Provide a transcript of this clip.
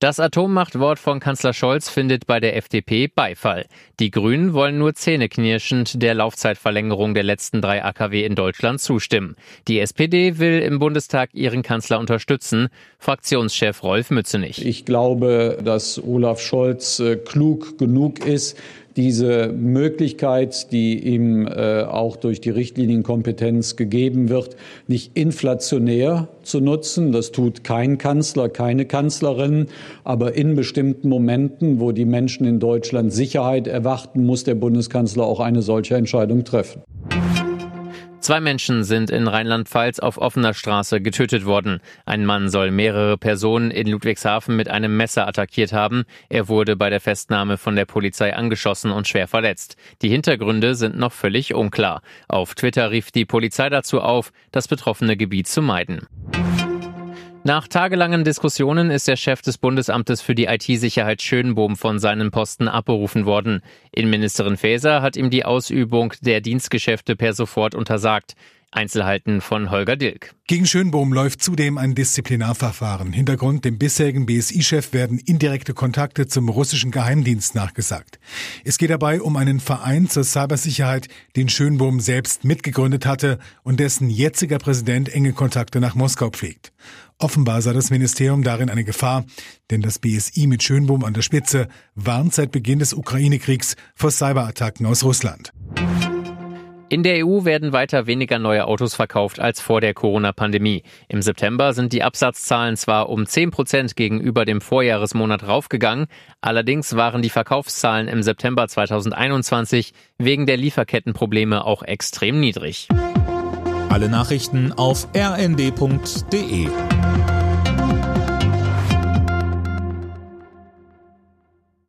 Das Atommachtwort von Kanzler Scholz findet bei der FDP Beifall. Die Grünen wollen nur zähneknirschend der Laufzeitverlängerung der letzten drei AKW in Deutschland zustimmen. Die SPD will im Bundestag ihren Kanzler unterstützen. Fraktionschef Rolf Mützenich. Ich glaube, dass Olaf Scholz äh, klug genug ist, diese Möglichkeit, die ihm äh, auch durch die Richtlinienkompetenz gegeben wird, nicht inflationär zu nutzen. Das tut kein Kanzler, keine Kanzlerin. Aber in bestimmten Momenten, wo die Menschen in Deutschland Sicherheit erwarten, muss der Bundeskanzler auch eine solche Entscheidung treffen. Zwei Menschen sind in Rheinland-Pfalz auf offener Straße getötet worden. Ein Mann soll mehrere Personen in Ludwigshafen mit einem Messer attackiert haben. Er wurde bei der Festnahme von der Polizei angeschossen und schwer verletzt. Die Hintergründe sind noch völlig unklar. Auf Twitter rief die Polizei dazu auf, das betroffene Gebiet zu meiden. Nach tagelangen Diskussionen ist der Chef des Bundesamtes für die IT-Sicherheit Schönbohm von seinem Posten abberufen worden. Innenministerin Faeser hat ihm die Ausübung der Dienstgeschäfte per sofort untersagt. Einzelheiten von Holger Dilk. Gegen Schönbohm läuft zudem ein Disziplinarverfahren. Hintergrund dem bisherigen BSI-Chef werden indirekte Kontakte zum russischen Geheimdienst nachgesagt. Es geht dabei um einen Verein zur Cybersicherheit, den Schönbohm selbst mitgegründet hatte und dessen jetziger Präsident enge Kontakte nach Moskau pflegt. Offenbar sah das Ministerium darin eine Gefahr, denn das BSI mit Schönbohm an der Spitze warnt seit Beginn des Ukraine-Kriegs vor Cyberattacken aus Russland. In der EU werden weiter weniger neue Autos verkauft als vor der Corona-Pandemie. Im September sind die Absatzzahlen zwar um 10 Prozent gegenüber dem Vorjahresmonat raufgegangen, allerdings waren die Verkaufszahlen im September 2021 wegen der Lieferkettenprobleme auch extrem niedrig. Alle Nachrichten auf rnd.de